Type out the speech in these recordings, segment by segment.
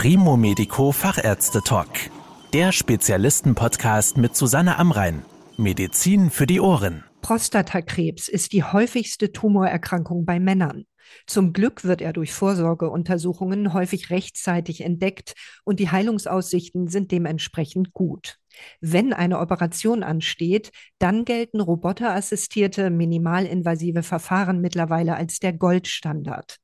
Primo Medico Fachärzte Talk. Der Spezialisten-Podcast mit Susanne Amrein. Medizin für die Ohren. Prostatakrebs ist die häufigste Tumorerkrankung bei Männern. Zum Glück wird er durch Vorsorgeuntersuchungen häufig rechtzeitig entdeckt und die Heilungsaussichten sind dementsprechend gut. Wenn eine Operation ansteht, dann gelten roboterassistierte minimalinvasive Verfahren mittlerweile als der Goldstandard.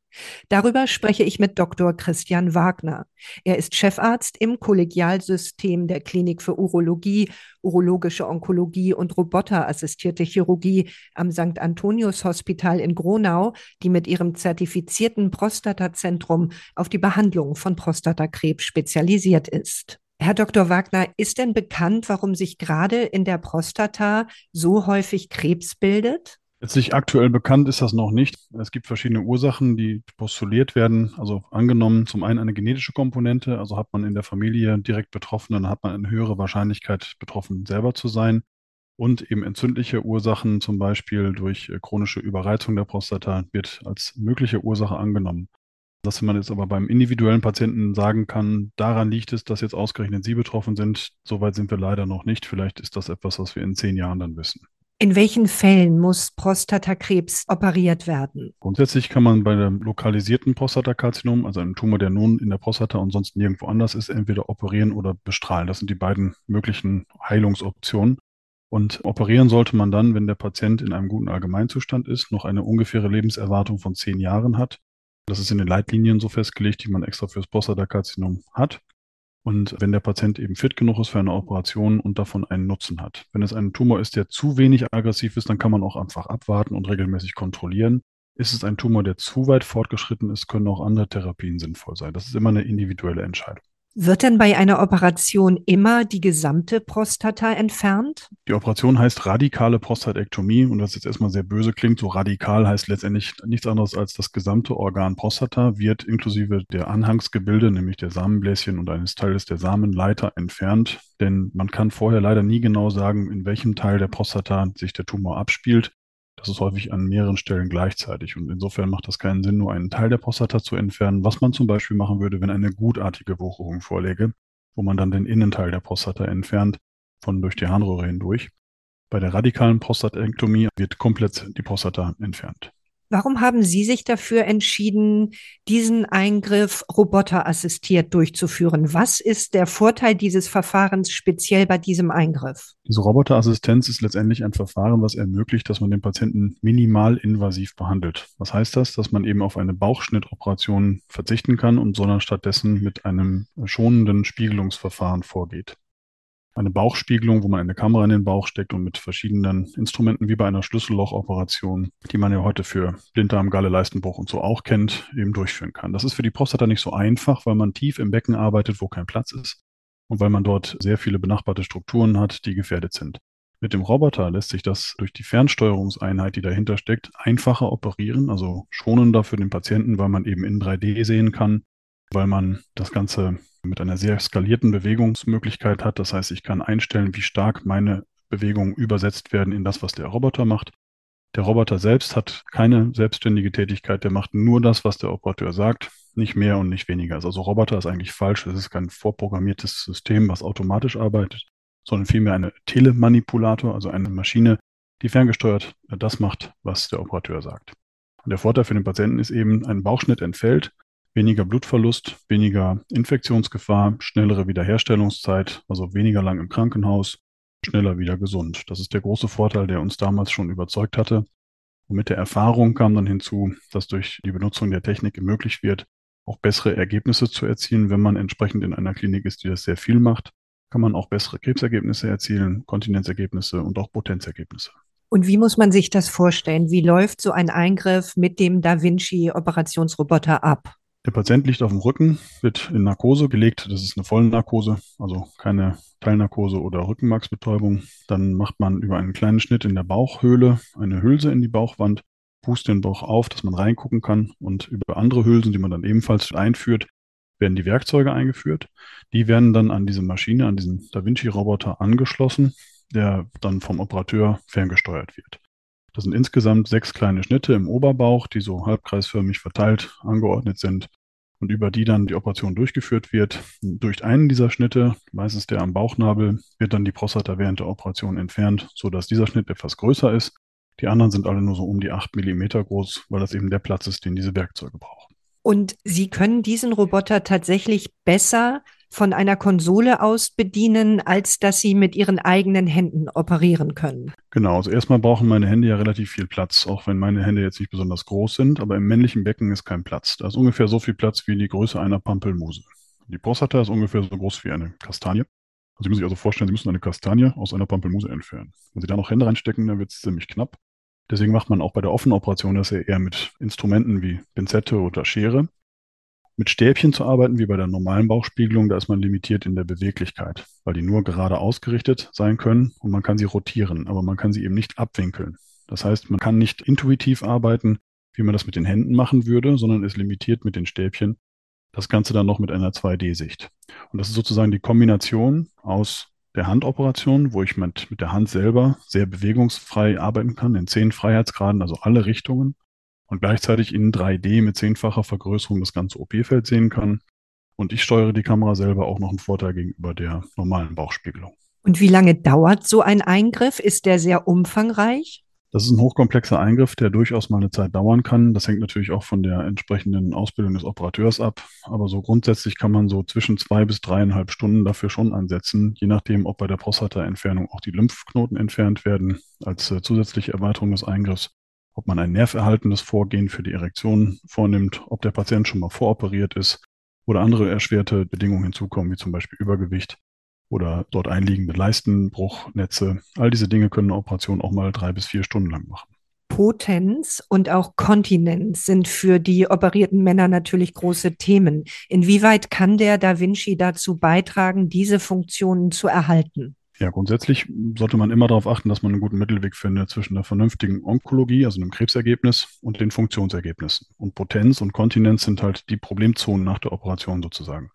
Darüber spreche ich mit Dr. Christian Wagner. Er ist Chefarzt im Kollegialsystem der Klinik für Urologie, urologische Onkologie und roboterassistierte Chirurgie am St. Antonius Hospital in Gronau, die mit ihrem zertifizierten Prostatazentrum auf die Behandlung von Prostatakrebs spezialisiert ist. Herr Dr. Wagner, ist denn bekannt, warum sich gerade in der Prostata so häufig Krebs bildet? Letztlich aktuell bekannt ist das noch nicht. Es gibt verschiedene Ursachen, die postuliert werden. Also angenommen, zum einen eine genetische Komponente, also hat man in der Familie direkt Betroffene, dann hat man eine höhere Wahrscheinlichkeit, betroffen selber zu sein. Und eben entzündliche Ursachen, zum Beispiel durch äh, chronische Überreizung der Prostata, wird als mögliche Ursache angenommen. Dass man jetzt aber beim individuellen Patienten sagen kann, daran liegt es, dass jetzt ausgerechnet Sie betroffen sind, soweit sind wir leider noch nicht. Vielleicht ist das etwas, was wir in zehn Jahren dann wissen. In welchen Fällen muss Prostatakrebs operiert werden? Grundsätzlich kann man bei dem lokalisierten Prostatakarzinom, also einem Tumor, der nun in der Prostata und sonst nirgendwo anders ist, entweder operieren oder bestrahlen. Das sind die beiden möglichen Heilungsoptionen. Und operieren sollte man dann, wenn der Patient in einem guten Allgemeinzustand ist, noch eine ungefähre Lebenserwartung von zehn Jahren hat das ist in den Leitlinien so festgelegt, die man extra fürs Prostatakarzinom hat. Und wenn der Patient eben fit genug ist für eine Operation und davon einen Nutzen hat. Wenn es ein Tumor ist, der zu wenig aggressiv ist, dann kann man auch einfach abwarten und regelmäßig kontrollieren. Ist es ein Tumor, der zu weit fortgeschritten ist, können auch andere Therapien sinnvoll sein. Das ist immer eine individuelle Entscheidung. Wird denn bei einer Operation immer die gesamte Prostata entfernt? Die Operation heißt radikale Prostatektomie und das jetzt erstmal sehr böse klingt. So radikal heißt letztendlich nichts anderes als das gesamte Organ Prostata wird inklusive der Anhangsgebilde, nämlich der Samenbläschen und eines Teiles der Samenleiter entfernt. Denn man kann vorher leider nie genau sagen, in welchem Teil der Prostata sich der Tumor abspielt. Das ist häufig an mehreren Stellen gleichzeitig. Und insofern macht das keinen Sinn, nur einen Teil der Prostata zu entfernen, was man zum Beispiel machen würde, wenn eine gutartige Wucherung vorläge, wo man dann den Innenteil der Prostata entfernt, von durch die Harnröhre hindurch. Bei der radikalen Prostatektomie wird komplett die Prostata entfernt. Warum haben Sie sich dafür entschieden, diesen Eingriff roboterassistiert durchzuführen? Was ist der Vorteil dieses Verfahrens speziell bei diesem Eingriff? Diese Roboterassistenz ist letztendlich ein Verfahren, was ermöglicht, dass man den Patienten minimal invasiv behandelt. Was heißt das? Dass man eben auf eine Bauchschnittoperation verzichten kann und sondern stattdessen mit einem schonenden Spiegelungsverfahren vorgeht eine Bauchspiegelung, wo man eine Kamera in den Bauch steckt und mit verschiedenen Instrumenten wie bei einer Schlüssellochoperation, die man ja heute für Blinddarm, Galle, Leistenbruch und so auch kennt, eben durchführen kann. Das ist für die Prostata nicht so einfach, weil man tief im Becken arbeitet, wo kein Platz ist und weil man dort sehr viele benachbarte Strukturen hat, die gefährdet sind. Mit dem Roboter lässt sich das durch die Fernsteuerungseinheit, die dahinter steckt, einfacher operieren, also schonender für den Patienten, weil man eben in 3D sehen kann, weil man das Ganze mit einer sehr skalierten Bewegungsmöglichkeit hat. Das heißt, ich kann einstellen, wie stark meine Bewegungen übersetzt werden in das, was der Roboter macht. Der Roboter selbst hat keine selbstständige Tätigkeit, der macht nur das, was der Operateur sagt, nicht mehr und nicht weniger. Also Roboter ist eigentlich falsch, es ist kein vorprogrammiertes System, was automatisch arbeitet, sondern vielmehr eine Telemanipulator, also eine Maschine, die ferngesteuert das macht, was der Operateur sagt. Und der Vorteil für den Patienten ist eben, ein Bauchschnitt entfällt, weniger Blutverlust, weniger Infektionsgefahr, schnellere Wiederherstellungszeit, also weniger lang im Krankenhaus, schneller wieder gesund. Das ist der große Vorteil, der uns damals schon überzeugt hatte. Und mit der Erfahrung kam dann hinzu, dass durch die Benutzung der Technik ermöglicht wird, auch bessere Ergebnisse zu erzielen. Wenn man entsprechend in einer Klinik ist, die das sehr viel macht, kann man auch bessere Krebsergebnisse erzielen, Kontinenzergebnisse und auch Potenzergebnisse. Und wie muss man sich das vorstellen? Wie läuft so ein Eingriff mit dem Da Vinci Operationsroboter ab? Der Patient liegt auf dem Rücken, wird in Narkose gelegt. Das ist eine Vollnarkose, also keine Teilnarkose oder Rückenmarksbetäubung. Dann macht man über einen kleinen Schnitt in der Bauchhöhle eine Hülse in die Bauchwand, pust den Bauch auf, dass man reingucken kann. Und über andere Hülsen, die man dann ebenfalls einführt, werden die Werkzeuge eingeführt. Die werden dann an diese Maschine, an diesen Da Vinci-Roboter angeschlossen, der dann vom Operateur ferngesteuert wird. Das sind insgesamt sechs kleine Schnitte im Oberbauch, die so halbkreisförmig verteilt angeordnet sind. und über die dann die Operation durchgeführt wird. Durch einen dieser Schnitte, meistens der am Bauchnabel, wird dann die Prostata während der Operation entfernt, sodass dieser Schnitt etwas größer ist. Die anderen sind alle nur so um die 8 mm groß, weil das eben der Platz ist, den diese Werkzeuge brauchen. Und Sie können diesen Roboter tatsächlich besser von einer Konsole aus bedienen, als dass Sie mit Ihren eigenen Händen operieren können. Genau, also erstmal brauchen meine Hände ja relativ viel Platz, auch wenn meine Hände jetzt nicht besonders groß sind, aber im männlichen Becken ist kein Platz. Da ist ungefähr so viel Platz wie die Größe einer Pampelmuse. Die Prostata ist ungefähr so groß wie eine Kastanie. Also Sie müssen sich also vorstellen, Sie müssen eine Kastanie aus einer Pampelmuse entfernen. Wenn Sie da noch Hände reinstecken, dann wird es ziemlich knapp. Deswegen macht man auch bei der offenen Operation das ja eher mit Instrumenten wie Pinzette oder Schere. Mit Stäbchen zu arbeiten, wie bei der normalen Bauchspiegelung, da ist man limitiert in der Beweglichkeit, weil die nur gerade ausgerichtet sein können und man kann sie rotieren, aber man kann sie eben nicht abwinkeln. Das heißt, man kann nicht intuitiv arbeiten, wie man das mit den Händen machen würde, sondern ist limitiert mit den Stäbchen. Das Ganze dann noch mit einer 2D-Sicht. Und das ist sozusagen die Kombination aus der Handoperation, wo ich mit, mit der Hand selber sehr bewegungsfrei arbeiten kann, in zehn Freiheitsgraden, also alle Richtungen, und gleichzeitig in 3D mit zehnfacher Vergrößerung das ganze OP-Feld sehen kann. Und ich steuere die Kamera selber auch noch einen Vorteil gegenüber der normalen Bauchspiegelung. Und wie lange dauert so ein Eingriff? Ist der sehr umfangreich? Das ist ein hochkomplexer Eingriff, der durchaus mal eine Zeit dauern kann. Das hängt natürlich auch von der entsprechenden Ausbildung des Operateurs ab. Aber so grundsätzlich kann man so zwischen zwei bis dreieinhalb Stunden dafür schon ansetzen, je nachdem, ob bei der Prostata-Entfernung auch die Lymphknoten entfernt werden als äh, zusätzliche Erweiterung des Eingriffs ob man ein nerverhaltendes Vorgehen für die Erektion vornimmt, ob der Patient schon mal voroperiert ist oder andere erschwerte Bedingungen hinzukommen, wie zum Beispiel Übergewicht oder dort einliegende Leistenbruchnetze. All diese Dinge können eine Operation auch mal drei bis vier Stunden lang machen. Potenz und auch Kontinenz sind für die operierten Männer natürlich große Themen. Inwieweit kann der Da Vinci dazu beitragen, diese Funktionen zu erhalten? Ja, grundsätzlich sollte man immer darauf achten, dass man einen guten Mittelweg findet zwischen einer vernünftigen Onkologie, also einem Krebsergebnis, und den Funktionsergebnissen. Und Potenz und Kontinenz sind halt die Problemzonen nach der Operation sozusagen.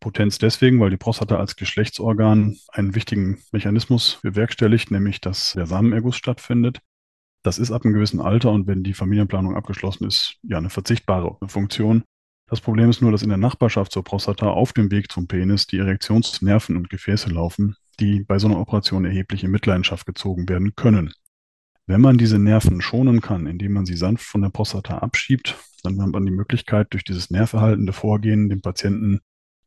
Potenz deswegen, weil die Prostata als Geschlechtsorgan einen wichtigen Mechanismus bewerkstelligt, nämlich dass der Samenerguss stattfindet. Das ist ab einem gewissen Alter und wenn die Familienplanung abgeschlossen ist, ja eine verzichtbare Funktion. Das Problem ist nur, dass in der Nachbarschaft zur Prostata auf dem Weg zum Penis die Erektionsnerven und Gefäße laufen, die bei so einer Operation erheblich in Mitleidenschaft gezogen werden können. Wenn man diese Nerven schonen kann, indem man sie sanft von der Prostata abschiebt, dann hat man die Möglichkeit, durch dieses nerverhaltende Vorgehen dem Patienten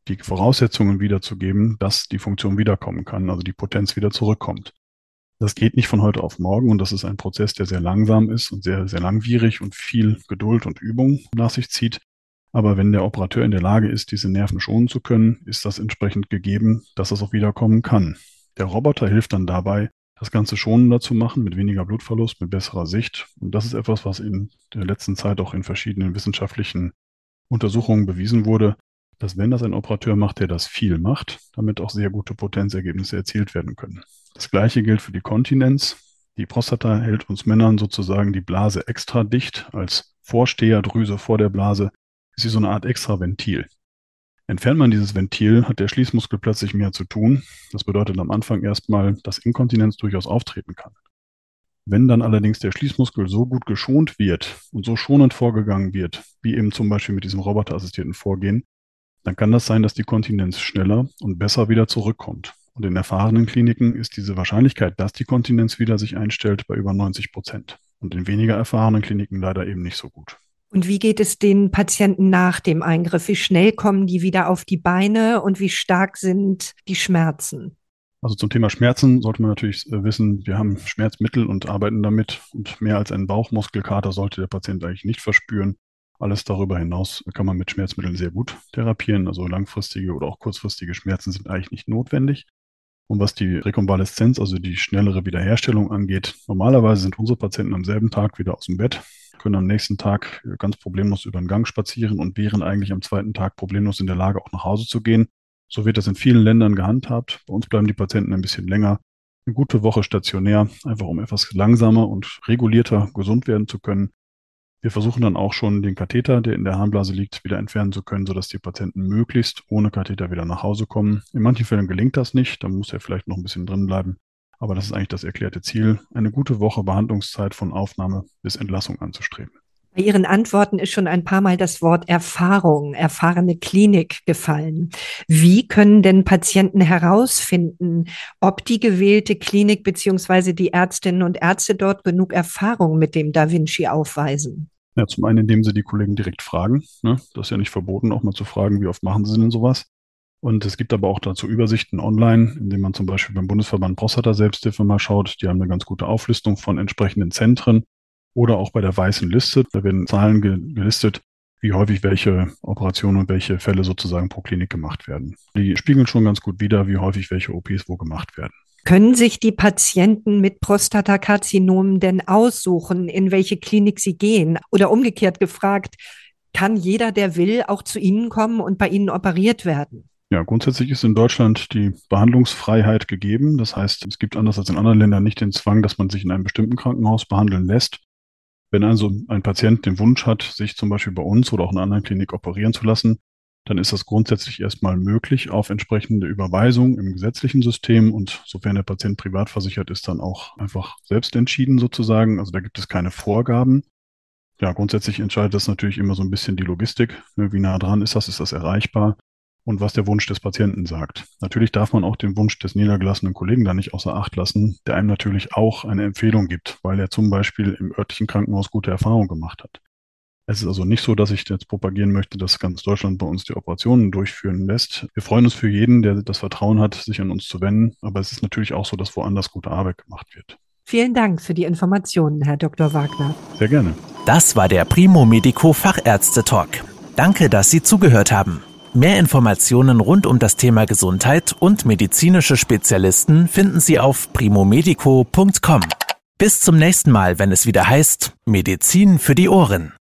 die Voraussetzungen wiederzugeben, dass die Funktion wiederkommen kann, also die Potenz wieder zurückkommt. Das geht nicht von heute auf morgen und das ist ein Prozess, der sehr langsam ist und sehr, sehr langwierig und viel Geduld und Übung nach sich zieht. Aber wenn der Operateur in der Lage ist, diese Nerven schonen zu können, ist das entsprechend gegeben, dass es auch wiederkommen kann. Der Roboter hilft dann dabei, das Ganze schonender zu machen, mit weniger Blutverlust, mit besserer Sicht. Und das ist etwas, was in der letzten Zeit auch in verschiedenen wissenschaftlichen Untersuchungen bewiesen wurde, dass wenn das ein Operateur macht, der das viel macht, damit auch sehr gute Potenzergebnisse erzielt werden können. Das gleiche gilt für die Kontinenz. Die Prostata hält uns Männern sozusagen die Blase extra dicht als Vorsteherdrüse vor der Blase, ist wie so eine Art Extraventil. Entfernt man dieses Ventil, hat der Schließmuskel plötzlich mehr zu tun. Das bedeutet am Anfang erstmal, dass Inkontinenz durchaus auftreten kann. Wenn dann allerdings der Schließmuskel so gut geschont wird und so schonend vorgegangen wird, wie eben zum Beispiel mit diesem roboterassistierten Vorgehen, dann kann das sein, dass die Kontinenz schneller und besser wieder zurückkommt. Und in erfahrenen Kliniken ist diese Wahrscheinlichkeit, dass die Kontinenz wieder sich einstellt, bei über 90 Prozent. Und in weniger erfahrenen Kliniken leider eben nicht so gut. Und wie geht es den Patienten nach dem Eingriff? Wie schnell kommen die wieder auf die Beine und wie stark sind die Schmerzen? Also zum Thema Schmerzen sollte man natürlich äh, wissen, wir haben Schmerzmittel und arbeiten damit. Und mehr als einen Bauchmuskelkater sollte der Patient eigentlich nicht verspüren. Alles darüber hinaus kann man mit Schmerzmitteln sehr gut therapieren. Also langfristige oder auch kurzfristige Schmerzen sind eigentlich nicht notwendig. Und was die Rekonvaleszenz, also die schnellere Wiederherstellung angeht, normalerweise sind unsere Patienten am selben Tag wieder aus dem Bett, können am nächsten Tag ganz problemlos über den Gang spazieren und wären eigentlich am zweiten Tag problemlos in der Lage, auch nach Hause zu gehen. So wird das in vielen Ländern gehandhabt. Bei uns bleiben die Patienten ein bisschen länger, eine gute Woche stationär, einfach um etwas langsamer und regulierter gesund werden zu können. Wir versuchen dann auch schon den Katheter, der in der Harnblase liegt, wieder entfernen zu können, sodass die Patienten möglichst ohne Katheter wieder nach Hause kommen. In manchen Fällen gelingt das nicht, dann muss er vielleicht noch ein bisschen drin bleiben. Aber das ist eigentlich das erklärte Ziel, eine gute Woche Behandlungszeit von Aufnahme bis Entlassung anzustreben. Bei Ihren Antworten ist schon ein paar Mal das Wort Erfahrung, erfahrene Klinik gefallen. Wie können denn Patienten herausfinden, ob die gewählte Klinik beziehungsweise die Ärztinnen und Ärzte dort genug Erfahrung mit dem Da Vinci aufweisen? Ja, zum einen, indem Sie die Kollegen direkt fragen. Ne? Das ist ja nicht verboten, auch mal zu fragen, wie oft machen Sie denn sowas? Und es gibt aber auch dazu Übersichten online, indem man zum Beispiel beim Bundesverband Prostata Selbsthilfe mal schaut. Die haben eine ganz gute Auflistung von entsprechenden Zentren oder auch bei der weißen Liste. Da werden Zahlen gelistet, wie häufig welche Operationen und welche Fälle sozusagen pro Klinik gemacht werden. Die spiegeln schon ganz gut wider, wie häufig welche OPs wo gemacht werden. Können sich die Patienten mit Prostatakarzinomen denn aussuchen, in welche Klinik sie gehen? Oder umgekehrt gefragt, kann jeder, der will, auch zu Ihnen kommen und bei Ihnen operiert werden? Ja, grundsätzlich ist in Deutschland die Behandlungsfreiheit gegeben. Das heißt, es gibt anders als in anderen Ländern nicht den Zwang, dass man sich in einem bestimmten Krankenhaus behandeln lässt. Wenn also ein Patient den Wunsch hat, sich zum Beispiel bei uns oder auch in einer anderen Klinik operieren zu lassen, dann ist das grundsätzlich erstmal möglich auf entsprechende Überweisung im gesetzlichen System und sofern der Patient privat versichert ist, dann auch einfach selbst entschieden sozusagen. Also da gibt es keine Vorgaben. Ja, grundsätzlich entscheidet das natürlich immer so ein bisschen die Logistik. Ne, wie nah dran ist das? Ist das erreichbar? Und was der Wunsch des Patienten sagt. Natürlich darf man auch den Wunsch des niedergelassenen Kollegen da nicht außer Acht lassen, der einem natürlich auch eine Empfehlung gibt, weil er zum Beispiel im örtlichen Krankenhaus gute Erfahrungen gemacht hat. Es ist also nicht so, dass ich jetzt propagieren möchte, dass ganz Deutschland bei uns die Operationen durchführen lässt. Wir freuen uns für jeden, der das Vertrauen hat, sich an uns zu wenden. Aber es ist natürlich auch so, dass woanders gute Arbeit gemacht wird. Vielen Dank für die Informationen, Herr Dr. Wagner. Sehr gerne. Das war der Primo Medico Fachärzte Talk. Danke, dass Sie zugehört haben. Mehr Informationen rund um das Thema Gesundheit und medizinische Spezialisten finden Sie auf primomedico.com. Bis zum nächsten Mal, wenn es wieder heißt Medizin für die Ohren.